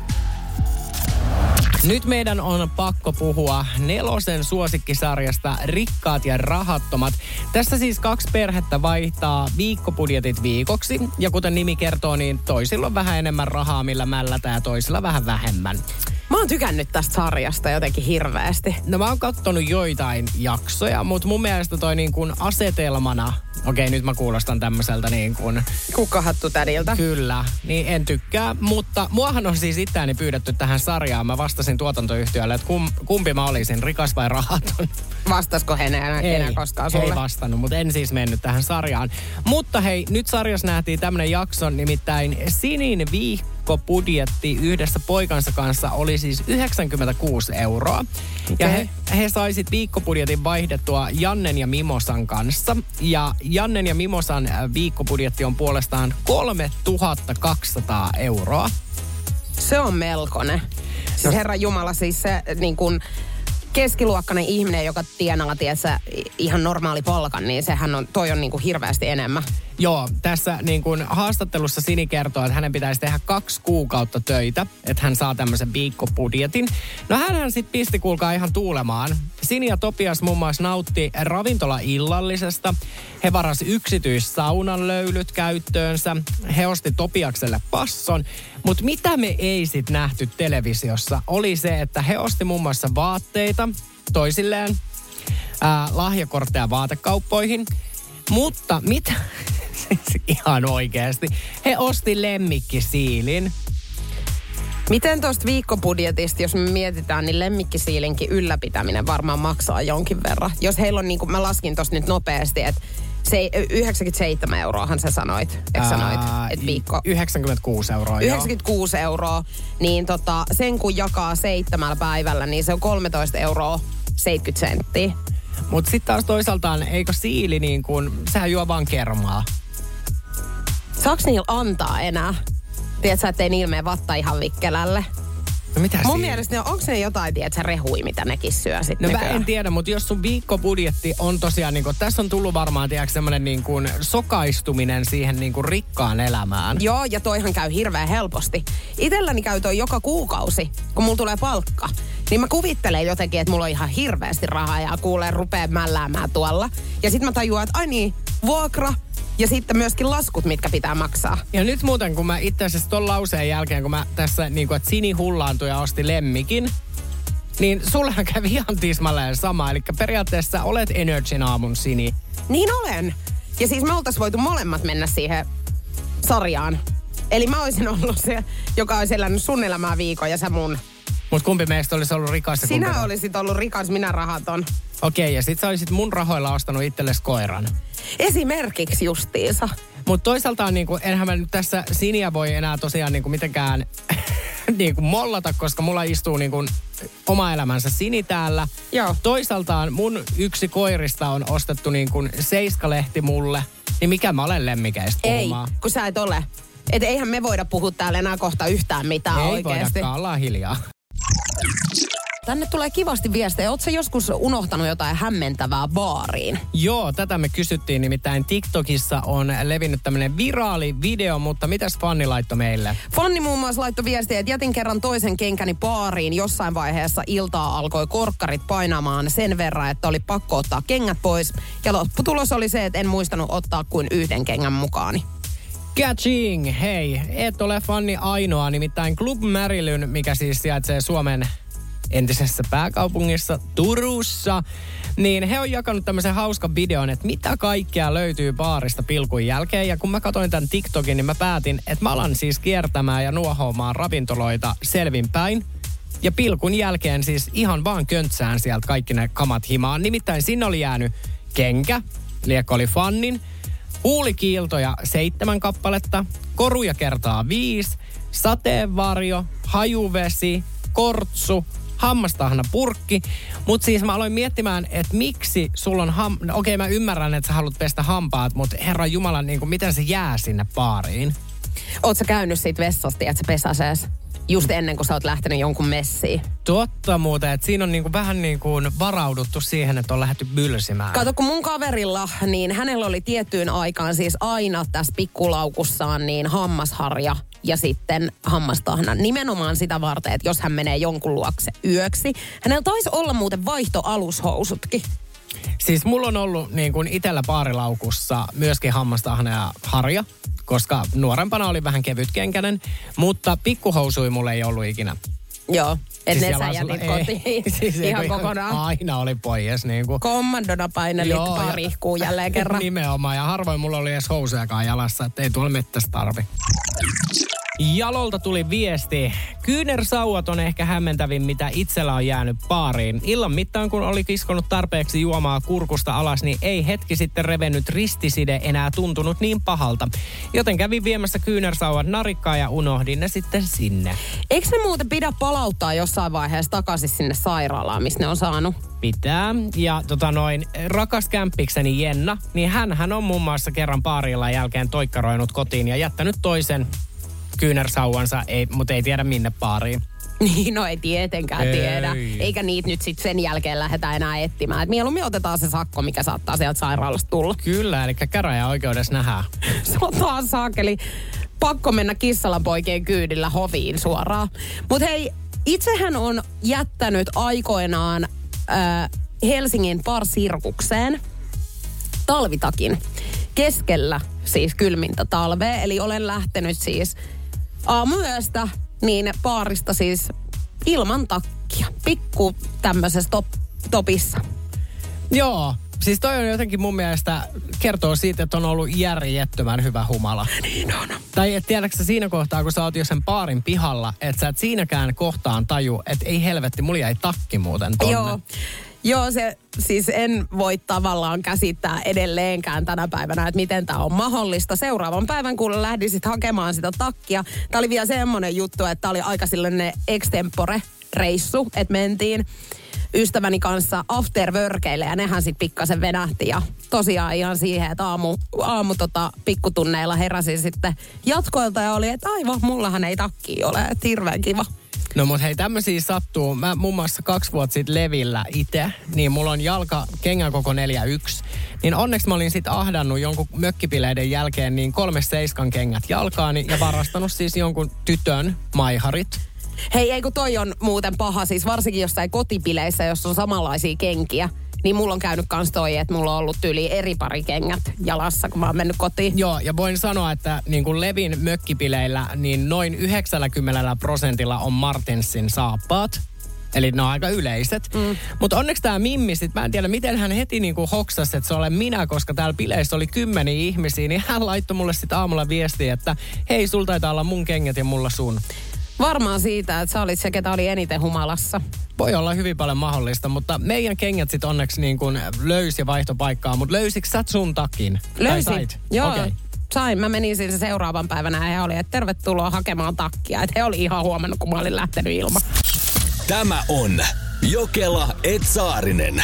Nyt meidän on pakko puhua nelosen suosikkisarjasta Rikkaat ja rahattomat. Tässä siis kaksi perhettä vaihtaa viikkobudjetit viikoksi. Ja kuten nimi kertoo, niin toisilla on vähän enemmän rahaa, millä mällätään ja toisilla vähän vähemmän. Mä oon tykännyt tästä sarjasta jotenkin hirveästi. No mä oon kattonut joitain jaksoja, mutta mun mielestä toi niin kuin asetelmana, okei nyt mä kuulostan tämmöiseltä niin kuin, Kukkahattu tädiltä. kyllä, niin en tykkää. Mutta muahan on siis itseäni pyydetty tähän sarjaan. Mä vastasin tuotantoyhtiölle, että kum, kumpi mä olisin, rikas vai rahaton. Vastasko he enää, enää koskaan Ei sulle? vastannut, mutta en siis mennyt tähän sarjaan. Mutta hei, nyt sarjassa nähtiin tämmönen jakso, nimittäin Sinin viikkobudjetti yhdessä poikansa kanssa oli siis 96 euroa. Ja Okei. he, he saisit viikkobudjetin vaihdettua Jannen ja Mimosan kanssa. Ja Jannen ja Mimosan äh, viikkobudjetti on puolestaan 3200 euroa. Se on melkoinen. Siis Herra Jumala, siis se niin kuin keskiluokkainen ihminen, joka tienaa, tietsä, ihan normaali palkan, niin sehän on, toi on niin kuin hirveästi enemmän. Joo, tässä niin kuin haastattelussa Sini kertoo, että hänen pitäisi tehdä kaksi kuukautta töitä, että hän saa tämmöisen viikkobudjetin. No hänhän sitten pisti kuulkaa ihan tuulemaan. Sini ja Topias muun muassa nautti ravintola-illallisesta. He varasi yksityissaunan löylyt käyttöönsä. He osti Topiakselle passon. Mutta mitä me ei sitten nähty televisiossa, oli se, että he osti muun muassa vaatteita toisilleen, ää, lahjakortteja vaatekauppoihin. Mutta mitä, siis ihan oikeasti, he osti lemmikkisiilin. Miten tuosta viikkobudjetista, jos me mietitään, niin lemmikkisiilinkin ylläpitäminen varmaan maksaa jonkin verran. Jos heillä on, niin kuin mä laskin tuosta nyt nopeasti, että se 97 euroahan sä sanoit, eikö sanoit, että viikko? 96 euroa, 96 joo. euroa, niin tota, sen kun jakaa seitsemällä päivällä, niin se on 13 euroa 70 senttiä. Mutta sitten taas toisaaltaan, eikö siili niin kuin, sehän juo vaan kermaa. Saaks niillä antaa enää? Tiedätkö, ettei niillä mene vatta ihan vikkelälle? No mitä Mun siinä? mielestä ne, onko ne jotain, tiedätkö, rehui, mitä nekin syö sitten No mä en tiedä, mutta jos sun viikkobudjetti on tosiaan, niin kun, tässä on tullut varmaan, tiedätkö, semmoinen niin sokaistuminen siihen niin kuin rikkaan elämään. Joo, ja toihan käy hirveän helposti. Itelläni käy toi joka kuukausi, kun mulla tulee palkka. Niin mä kuvittelen jotenkin, että mulla on ihan hirveästi rahaa ja kuulee rupee mälläämään tuolla. Ja sitten mä tajuan, että ai niin, vuokra ja sitten myöskin laskut, mitkä pitää maksaa. Ja nyt muuten, kun mä itse asiassa ton lauseen jälkeen, kun mä tässä niin kuin, että Sini hullaantui ja osti lemmikin, niin sullehan kävi ihan tismalleen sama. Eli periaatteessa olet Energyn aamun Sini. Niin olen. Ja siis me oltais voitu molemmat mennä siihen sarjaan. Eli mä olisin ollut se, joka olisi elänyt sun elämää viikon ja sä mun. Mutta kumpi meistä olisi ollut rikas kumpi Sinä ei? olisit ollut rikas, minä rahaton. Okei, ja sit sä olisit mun rahoilla ostanut itsellesi koiran. Esimerkiksi justiinsa. Mutta toisaalta niin kuin, enhän mä nyt tässä Siniä voi enää tosiaan niin kuin mitenkään niin kuin mollata, koska mulla istuu niin kuin oma elämänsä Sini täällä. Joo. Toisaaltaan mun yksi koirista on ostettu niin kuin seiskalehti mulle. Niin mikä mä olen lemmikeistä Ei, kun sä et ole. Et eihän me voida puhua täällä enää kohta yhtään mitään Ei oikeasti. voidakaan, ollaan hiljaa. Tänne tulee kivasti viestejä. Oletko joskus unohtanut jotain hämmentävää baariin? Joo, tätä me kysyttiin, nimittäin TikTokissa on levinnyt tämmönen viraali video, mutta mitäs Fanni laittoi meille? Fanni muun muassa laittoi viestiä, että jätin kerran toisen kenkäni baariin. Jossain vaiheessa iltaa alkoi korkkarit painamaan sen verran, että oli pakko ottaa kengät pois. Ja lopputulos oli se, että en muistanut ottaa kuin yhden kengän mukaani. Catching! Hei, et ole fanni ainoa, nimittäin Club Marilyn, mikä siis sijaitsee Suomen entisessä pääkaupungissa Turussa, niin he on jakanut tämmöisen hauskan videon, että mitä kaikkea löytyy baarista pilkun jälkeen. Ja kun mä katsoin tämän TikTokin, niin mä päätin, että mä alan siis kiertämään ja nuohoamaan ravintoloita selvinpäin. Ja pilkun jälkeen siis ihan vaan köntsään sieltä kaikki ne kamat himaan. Nimittäin sinne oli jäänyt kenkä, liekko oli fannin, huulikiiltoja seitsemän kappaletta, koruja kertaa viisi, sateenvarjo, hajuvesi, kortsu, hammastahna purkki. Mutta siis mä aloin miettimään, että miksi sulla on ham... No, Okei, mä ymmärrän, että sä haluat pestä hampaat, mutta herra Jumala, niin kuin, miten se jää sinne baariin? Oot sä käynyt siitä vessasta, että sä pesäsees? Just ennen kuin sä oot lähtenyt jonkun messiin. Totta muuten, että siinä on niinku vähän niin kuin varauduttu siihen, että on lähdetty bylsimään. Kato, kun mun kaverilla, niin hänellä oli tiettyyn aikaan siis aina tässä pikkulaukussaan niin hammasharja ja sitten hammastahna. Nimenomaan sitä varten, että jos hän menee jonkun luokse yöksi. Hänellä taisi olla muuten vaihtoalushousutkin. Siis mulla on ollut niin kuin itellä baarilaukussa myöskin hammastahna ja harja, koska nuorempana oli vähän kevytkenkäinen, mutta pikkuhousui mulla ei ollut ikinä. Joo, et Siis ne sä jätit ei. kotiin Siis ihan kokonaan. Aina oli pois niin kuin. Kommandona painelit Joo, ja- parihkuu jälleen kerran. Nimenomaan, ja harvoin mulla oli edes housujakaan jalassa, että ei tuolla mettässä tarvi. Jalolta tuli viesti. Kyynärsauvat on ehkä hämmentävin, mitä itsellä on jäänyt baariin. Illan mittaan, kun oli kiskonut tarpeeksi juomaa kurkusta alas, niin ei hetki sitten revennyt ristiside enää tuntunut niin pahalta. Joten kävin viemässä kyynärsauvat narikkaa ja unohdin ne sitten sinne. Eikö ne muuten pidä palauttaa jossain vaiheessa takaisin sinne sairaalaan, missä ne on saanut? Pitää. Ja tota noin, rakas kämppikseni Jenna, niin hän on muun muassa kerran paarilla jälkeen toikkaroinut kotiin ja jättänyt toisen kyynärsauvansa, ei, mutta ei tiedä minne paariin. Niin, no ei tietenkään Ei. tiedä. Eikä niitä nyt sitten sen jälkeen lähdetä enää etsimään. Et mieluummin otetaan se sakko, mikä saattaa sieltä sairaalasta tulla. Kyllä, eli käräjäoikeudessa nähdään. Se on taas saakeli pakko mennä kissalan poikien kyydillä hoviin suoraan. Mutta hei, itsehän on jättänyt aikoinaan äh, Helsingin parsirkukseen talvitakin keskellä siis kylmintä talvea. Eli olen lähtenyt siis aamuyöstä niin paarista siis ilman takkia. Pikku tämmöisessä top, topissa. Joo, Siis toi on jotenkin mun mielestä kertoo siitä, että on ollut järjettömän hyvä humala. Niin on. Tai et tiedätkö sä siinä kohtaa, kun sä oot jo sen paarin pihalla, että sä et siinäkään kohtaan taju, että ei helvetti, mulla jäi takki muuten tonne. Joo. Joo, se siis en voi tavallaan käsittää edelleenkään tänä päivänä, että miten tämä on mahdollista. Seuraavan päivän, kun lähdisit hakemaan sitä takkia, tämä oli vielä semmoinen juttu, että tämä oli aika sellainen extempore reissu, että mentiin ystäväni kanssa afterworkeille ja nehän sitten pikkasen venähti ja tosiaan ihan siihen, että aamu, aamu tota, pikkutunneilla heräsin sitten jatkoilta ja oli, että aivan, mullahan ei takki ole, että hirveän kiva. No mut hei, tämmöisiä sattuu. Mä muun muassa kaksi vuotta sitten Levillä itse, niin mulla on jalka kengän koko 4-1. Niin onneksi mä olin sitten ahdannut jonkun mökkipileiden jälkeen niin kolme seiskan kengät jalkaani ja varastanut siis jonkun tytön maiharit. Hei, ei kun toi on muuten paha, siis varsinkin jossain kotipileissä, jos on samanlaisia kenkiä. Niin mulla on käynyt kans toi, että mulla on ollut yli eri pari kengät jalassa, kun mä oon mennyt kotiin. Joo, ja voin sanoa, että niin kuin Levin mökkipileillä, niin noin 90 prosentilla on Martinsin saappaat. Eli ne on aika yleiset. Mm. Mutta onneksi tämä Mimmi, sit mä en tiedä, miten hän heti niinku hoksasi, että se olen minä, koska täällä bileissä oli kymmeniä ihmisiä, niin hän laittoi mulle sitten aamulla viestiä, että hei, sul taitaa olla mun kengät ja mulla sun. Varmaan siitä, että sä olit se, ketä oli eniten humalassa. Voi olla hyvin paljon mahdollista, mutta meidän kengät sitten onneksi niin kuin löysi vaihtopaikkaa. Mutta löysikö sä sun takin? Löysin. sait? Joo. Okei. Sain. Mä menin siinä seuraavan päivänä ja he oli, että tervetuloa hakemaan takkia. Että he oli ihan huomannut, kun mä olin lähtenyt ilman. Tämä on Jokela Etsaarinen.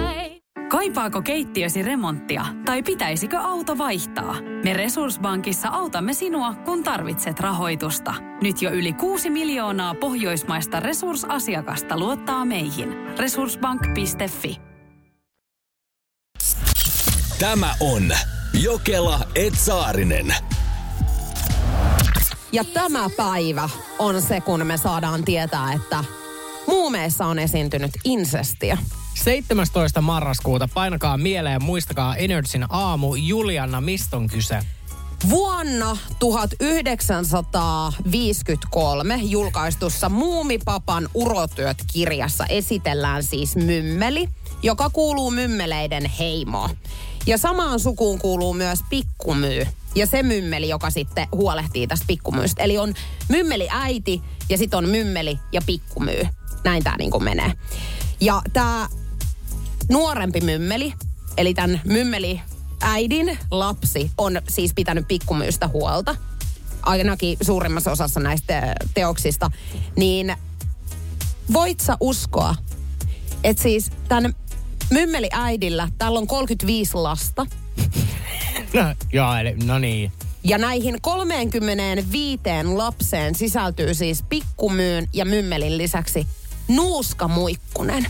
Kaipaako keittiösi remonttia tai pitäisikö auto vaihtaa? Me Resurssbankissa autamme sinua, kun tarvitset rahoitusta. Nyt jo yli 6 miljoonaa pohjoismaista resursasiakasta luottaa meihin. Resurssbank.fi Tämä on Jokela Etsaarinen. Ja tämä päivä on se, kun me saadaan tietää, että muumeessa on esiintynyt insestiä. 17. marraskuuta painakaa mieleen muistakaa Energyn aamu. Juliana, mistä on kyse? Vuonna 1953 julkaistussa Muumipapan urotyöt-kirjassa esitellään siis mymmeli, joka kuuluu mymmeleiden heimoon. Ja samaan sukuun kuuluu myös pikkumyy. Ja se mymmeli, joka sitten huolehtii tästä pikkumyystä. Eli on mymmeli äiti ja sitten on mymmeli ja pikkumyy. Näin tämä niin menee. Ja tämä nuorempi mymmeli, eli tämän mymmeli äidin lapsi on siis pitänyt pikkumyystä huolta. Ainakin suurimmassa osassa näistä teoksista. Niin voit sä uskoa, että siis tämän mymmeli äidillä, täällä on 35 lasta. No, joo, eli, no niin. Ja näihin 35 lapseen sisältyy siis pikkumyyn ja mymmelin lisäksi nuuskamuikkunen.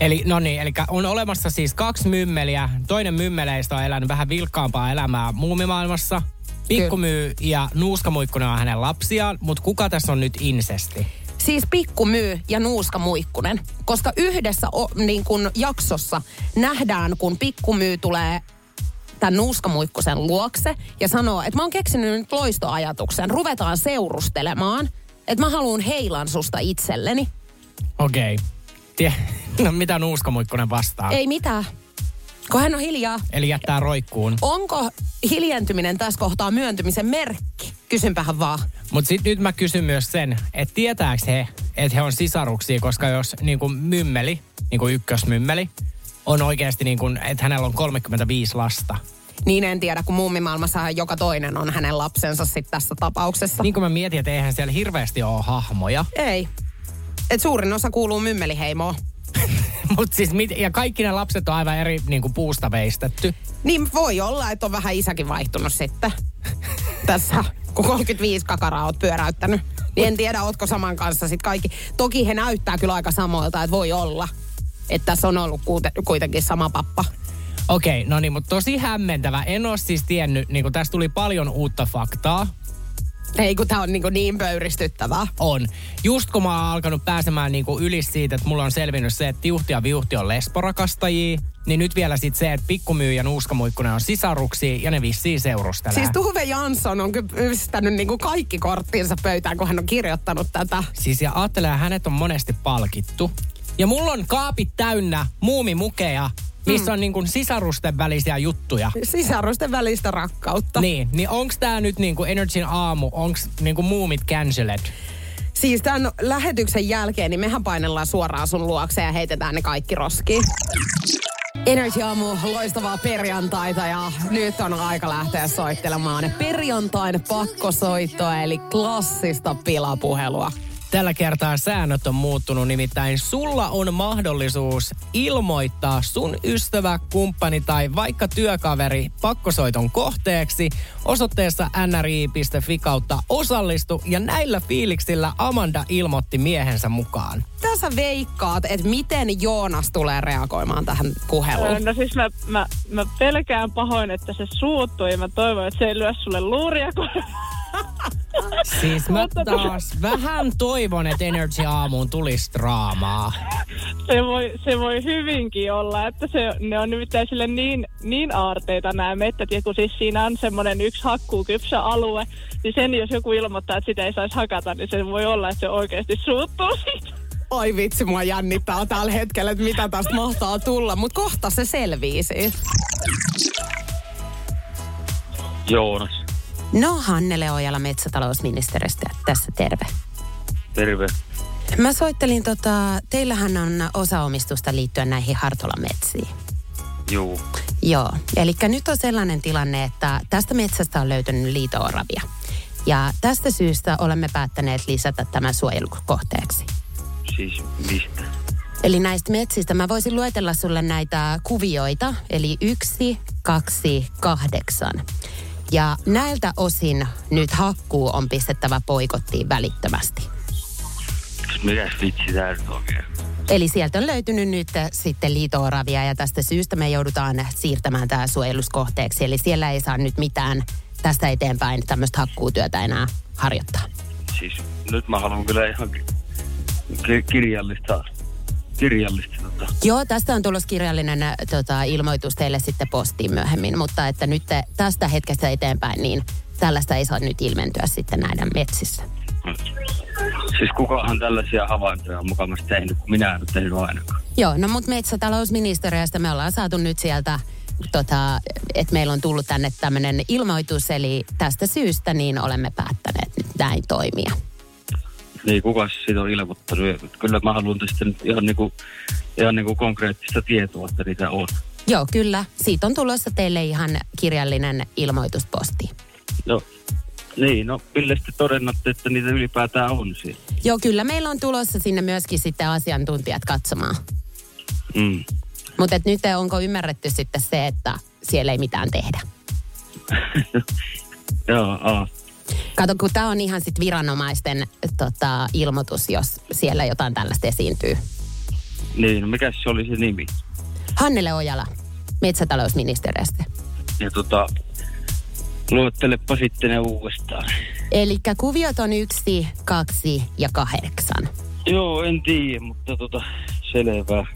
Eli, no niin, eli on olemassa siis kaksi mymmeliä. Toinen mymmeleistä on elänyt vähän vilkkaampaa elämää muumimaailmassa. Pikkumyy ja nuuskamuikkunen on hänen lapsiaan, mutta kuka tässä on nyt insesti? Siis pikkumyy ja nuuskamuikkunen. Koska yhdessä o, niin kun jaksossa nähdään, kun pikkumyy tulee tämän nuuskamuikkusen luokse ja sanoo, että mä oon keksinyt nyt loistoajatuksen. Ruvetaan seurustelemaan, että mä haluan heilan susta itselleni. Okei. Okay. No mitä nuuskamuikkunen vastaa? Ei mitään. Kun hän on hiljaa. Eli jättää roikkuun. Onko hiljentyminen tässä kohtaa myöntymisen merkki? Kysynpähän vaan. Mutta sitten nyt mä kysyn myös sen, että tietääkö he, että he on sisaruksia, koska jos niin kuin mymmeli, niin kuin ykkösmymmeli, on oikeasti niin kuin, että hänellä on 35 lasta. Niin en tiedä, kun muumimaailmassa joka toinen on hänen lapsensa sitten tässä tapauksessa. Niin kuin mä mietin, että eihän siellä hirveästi ole hahmoja. Ei. Et suurin osa kuuluu mymmeliheimoon. Mut siis mit, ja kaikki ne lapset on aivan eri niin kuin puusta veistetty. Niin voi olla, että on vähän isäkin vaihtunut sitten. Tässä, kun 35 kakaraa oot pyöräyttänyt. Niin en tiedä, ootko saman kanssa sitten kaikki. Toki he näyttää kyllä aika samoilta, että voi olla. Että tässä on ollut kuute- kuitenkin sama pappa. Okei, no niin, mutta tosi hämmentävä. En ole siis tiennyt, niin kuin tästä tuli paljon uutta faktaa. Ei kun tää on niin, niin pöyristyttävää. On. Just kun mä oon alkanut pääsemään niin yli siitä, että mulla on selvinnyt se, että Tiuhti ja Viuhti on lesborakastajia, niin nyt vielä sit se, että Pikkumyy ja Nuuskamuikkunen on sisaruksia ja ne vissiin seurustelee. Siis Tuve Jansson on kyllä pistänyt niin kuin kaikki korttinsa pöytään, kun hän on kirjoittanut tätä. Siis ja ajattelee, hänet on monesti palkittu. Ja mulla on kaapit täynnä muumimukeja, missä on niin kuin sisarusten välisiä juttuja. Sisarusten välistä rakkautta. Niin, niin onks tää nyt niinku Energyn aamu, onks niinku muumit cancelled? Siis tämän lähetyksen jälkeen, niin mehän painellaan suoraan sun luokse ja heitetään ne kaikki roskiin. Energy Aamu, loistavaa perjantaita ja nyt on aika lähteä soittelemaan perjantain pakkosoittoa eli klassista pilapuhelua. Tällä kertaa säännöt on muuttunut, nimittäin sulla on mahdollisuus ilmoittaa sun ystävä, kumppani tai vaikka työkaveri pakkosoiton kohteeksi osoitteessa nri.fi kautta osallistu ja näillä fiiliksillä Amanda ilmoitti miehensä mukaan. Tässä veikkaat, että miten Joonas tulee reagoimaan tähän puheluun. No siis mä, mä, mä pelkään pahoin, että se suuttuu ja mä toivon, että se ei lyö sulle luuria, kun Siis mä Mutta- taas vähän toivon, että Energy aamuun tulisi draamaa. se voi, se voi hyvinkin olla, että se, ne on nimittäin sille niin, niin aarteita nämä mettät, ja kun siis siinä on semmoinen yksi hakkuukypsä alue, niin sen jos joku ilmoittaa, että sitä ei saisi hakata, niin se voi olla, että se oikeasti suuttuu siitä. Oi vitsi, mua jännittää tällä hetkellä, että mitä tästä mahtaa tulla, mutta kohta se selvii siis. Joonas, No Hannele Ojala metsätalousministeristä, tässä terve. terve. Mä soittelin tota, teillähän on osaomistusta liittyen näihin Hartolan metsiin. Juu, Joo, eli nyt on sellainen tilanne, että tästä metsästä on löytynyt liito-oravia. Ja tästä syystä olemme päättäneet lisätä tämän suojelukohteeksi. siis mistä? Eli näistä metsistä mä voisin luetella sulle näitä kuvioita, eli yksi, kaksi, kahdeksan. Ja näiltä osin nyt hakkuu on pistettävä poikottiin välittömästi. Mikäs vitsi tää nyt oikein? Eli sieltä on löytynyt nyt sitten liito-oravia ja tästä syystä me joudutaan siirtämään tämä suojeluskohteeksi. Eli siellä ei saa nyt mitään tästä eteenpäin tämmöistä hakkuutyötä enää harjoittaa. Siis nyt mä haluan kyllä ihan ki- ki- kirjallista, kirjallista tota. Joo, tästä on tulossa kirjallinen äh, tota, ilmoitus teille sitten postiin myöhemmin, mutta että nyt te- tästä hetkestä eteenpäin, niin tällaista ei saa nyt ilmentyä sitten näiden metsissä. Siis kukahan tällaisia havaintoja on mukavasti tehnyt, kun minä en ole tehnyt ainakaan. Joo, no mutta metsätalousministeriöstä me ollaan saatu nyt sieltä, tota, että meillä on tullut tänne tämmöinen ilmoitus, eli tästä syystä niin olemme päättäneet nyt näin toimia. Niin, kuka siitä on ilmoittanut? Kyllä mä haluan tästä nyt ihan niinku, ihan niinku konkreettista tietoa, että niitä on. Joo, kyllä. Siitä on tulossa teille ihan kirjallinen ilmoitus postiin. No, niin, no millä sitten todennatte, että niitä ylipäätään on siellä? Joo, kyllä meillä on tulossa sinne myöskin sitten asiantuntijat katsomaan. Mm. Mutta nyt onko ymmärretty sitten se, että siellä ei mitään tehdä? Joo, aa. Kato, kun tämä on ihan sitten viranomaisten tota, ilmoitus, jos siellä jotain tällaista esiintyy. Niin, no mikä se oli se nimi? Hannele Ojala, metsätalousministeriöstä. Ja tota, luettelepa sitten ne uudestaan. Eli kuviot on yksi, kaksi ja kahdeksan. Joo, en tiedä, mutta tota, selvä.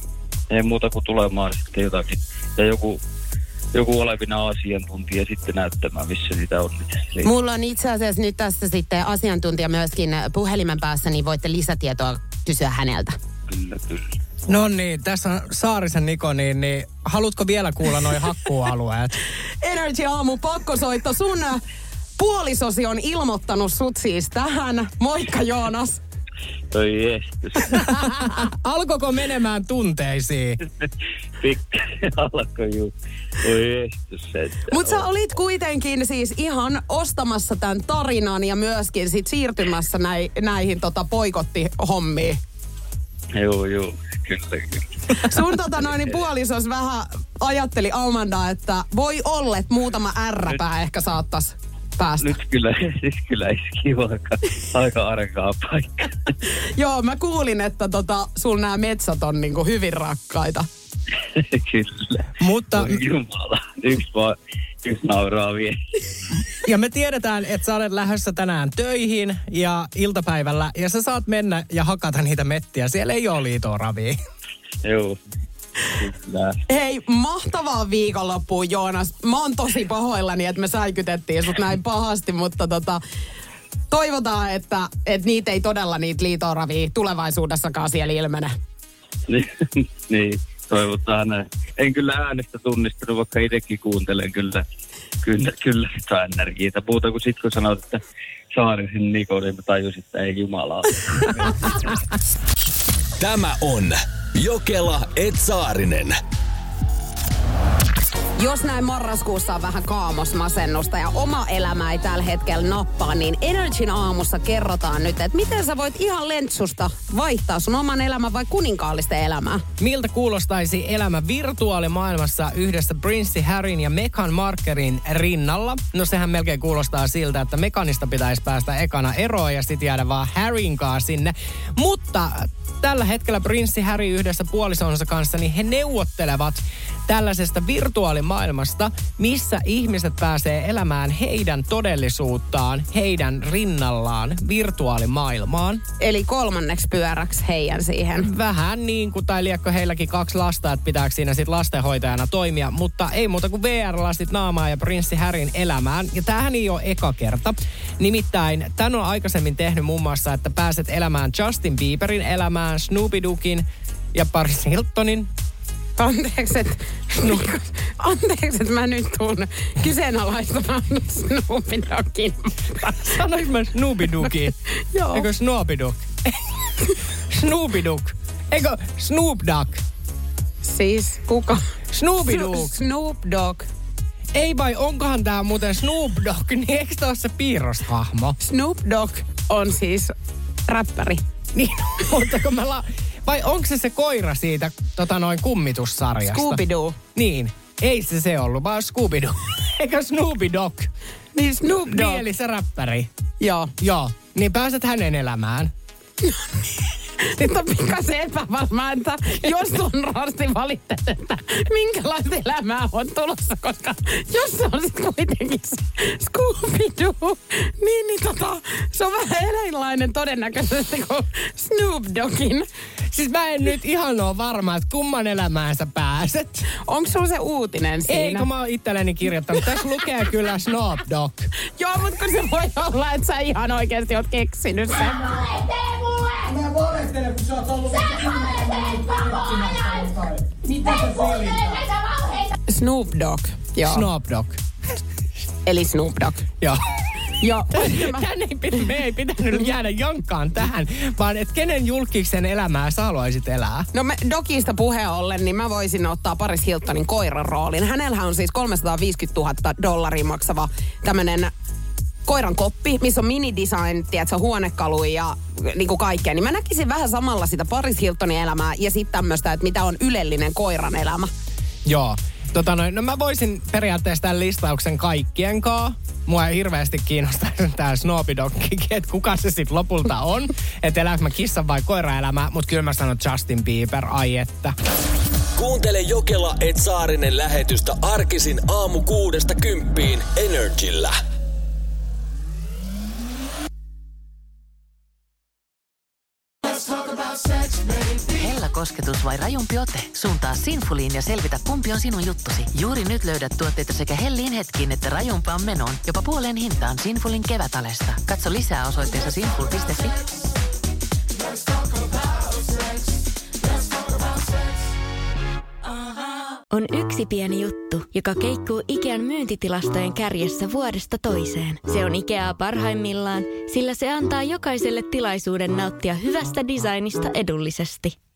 Ei muuta kuin tulemaan sitten jotakin. Ja joku, joku olevina asiantuntija sitten näyttämään, missä niitä on. Eli, Mulla on itse asiassa nyt tässä sitten asiantuntija myöskin puhelimen päässä, niin voitte lisätietoa kysyä häneltä. kyllä, kyllä. No niin, tässä on Saarisen Niko, niin, niin haluatko vielä kuulla noin hakkuualueet? Energy Aamu pakkosoitto. Sun puolisosi on ilmoittanut sut siis tähän. Moikka Joonas. Oi jestus. Alkoiko menemään tunteisiin? Pikkasen alkoi juu. Oi jestus. että- Mutta sä olit kuitenkin siis ihan ostamassa tämän tarinan ja myöskin sit siirtymässä näi, näihin tota poikottihommiin. Joo, joo, kyllä, kyllä. Sun tota noin, niin puolisos vähän ajatteli Amanda, että voi olla, että muutama ärräpää ehkä saattaisi päästä. Nyt kyllä, siis kyllä iski aika, aika arkaa paikka. Joo, mä kuulin, että tota, sul nämä metsät on niinku hyvin rakkaita. kyllä. Mutta, Voi Jumala, yksi vaan, yksi nauraa vielä. ja me tiedetään, että sä olet lähdössä tänään töihin ja iltapäivällä, ja sä saat mennä ja hakata niitä mettiä. Siellä ei ole liitoa ravia. Joo. Kyllä. Hei, mahtavaa viikonloppua Joonas. Mä oon tosi pahoillani, että me säikytettiin sut näin pahasti, mutta tota, toivotaan, että, että niitä ei todella niitä liitoravia tulevaisuudessakaan siellä ilmene. Niin, niin, toivotaan näin. En kyllä äänestä tunnistanut, vaikka itsekin kuuntelen kyllä, kyllä, kyllä sitä energiaa. Muuta kuin sit, kun sanot, että Saarisen Niko, niin mä tajusin, että ei jumalaa. Tämä on Jokela Etsaarinen. Jos näin marraskuussa on vähän kaamosmasennusta ja oma elämä ei tällä hetkellä nappaa, niin Energyn aamussa kerrotaan nyt, että miten sä voit ihan lentsusta vaihtaa sun oman elämän vai kuninkaallista elämää. Miltä kuulostaisi elämä virtuaalimaailmassa yhdessä Prinssi Harryn ja Megan Markerin rinnalla? No sehän melkein kuulostaa siltä, että Meganista pitäisi päästä ekana eroon ja sitten jäädä vaan Harryn kanssa sinne. Mutta tällä hetkellä Prinssi Harry yhdessä puolisonsa kanssa, niin he neuvottelevat tällaisesta virtuaalimaailmasta, missä ihmiset pääsee elämään heidän todellisuuttaan, heidän rinnallaan virtuaalimaailmaan. Eli kolmanneksi pyöräksi heidän siihen. Vähän niin kuin, tai liekko heilläkin kaksi lasta, että pitääkö siinä sitten lastenhoitajana toimia, mutta ei muuta kuin VR-lastit naamaa ja prinssi Härin elämään. Ja tämähän ei ole eka kerta. Nimittäin tän on aikaisemmin tehnyt muun muassa, että pääset elämään Justin Bieberin elämään, Snoopy Dookin ja Paris Hiltonin Anteeksi, että, anteeksi, että mä nyt tuun kyseenalaistamaan Snoopy Dogin. Sanoinko mä Snoopy Dookin? Joo. Eikö Snoopy Dog? Eikö Snoop Dogg? Siis kuka? Snoopy Dogg. Snoop Dogg. Ei vai onkohan tää muuten Snoop Dogg, niin eikö tää ole se piirroshahmo? Snoop Dogg on siis räppäri. Niin, mutta kun mä la... Vai onko se se koira siitä tota noin kummitussarjasta? Scooby-Doo. Niin. Ei se se ollut, vaan Scooby-Doo. Eikä Snoopy Dogg. Niin Snoop Dogg. Niin, eli se räppäri. Joo. Joo. Niin pääset hänen elämään. Nyt on pikkasen epävarmaa, että jos sun rasti valittaa, että minkälaista elämää on tulossa, koska jos se on sitten kuitenkin se Scooby-Doo, niin, niin tota, se on vähän erilainen todennäköisesti kuin Snoop Doggin. Siis mä en nyt ihan ole varma, että kumman elämään sä pääset. Onko sulla se uutinen siinä? Ei, kun mä oon itselleni kirjoittanut. Tässä lukee kyllä Snoop Dogg. Joo, mutta kun se voi olla, että sä ihan oikeasti oot keksinyt sen. Mä valehtelen, kun sä oot ollut... Sä valehtelet koko ajan! Mitä sä selität? Snoop Dogg. Joo. Snoop Dogg. Eli Snoop Dogg. Joo. Joo. Tän ei, pitä, me ei pitänyt jäädä jankkaan tähän, vaan että kenen julkiksen elämää sä haluaisit elää? No me Dogista puheen ollen, niin mä voisin ottaa Paris Hiltonin koiran roolin. Hänellä on siis 350 000 dollaria maksava tämmönen koiran koppi, missä on mini-design, tiedätkö, huonekalu ja niin kuin kaikkea. Niin mä näkisin vähän samalla sitä Paris Hiltonin elämää ja sitten tämmöistä, että mitä on ylellinen koiran elämä. Joo. Tota noin, no mä voisin periaatteessa tämän listauksen kaikkien kaa. Mua ei hirveästi kiinnostaa tämä Snoopy että kuka se sitten lopulta on. Että elääkö mä kissan vai koiraelämää, mutta kyllä mä sanon Justin Bieber, ai että. Kuuntele Jokela et Saarinen lähetystä arkisin aamu kuudesta kymppiin Energillä. Kosketus vai rajumpi ote? Suuntaa Sinfuliin ja selvitä, kumpi on sinun juttusi. Juuri nyt löydät tuotteita sekä hellin hetkiin että rajumpaan menoon. Jopa puoleen hintaan Sinfulin kevätalesta. Katso lisää osoitteessa sinful.fi. On yksi pieni juttu, joka keikkuu Ikean myyntitilastojen kärjessä vuodesta toiseen. Se on Ikeaa parhaimmillaan, sillä se antaa jokaiselle tilaisuuden nauttia hyvästä designista edullisesti.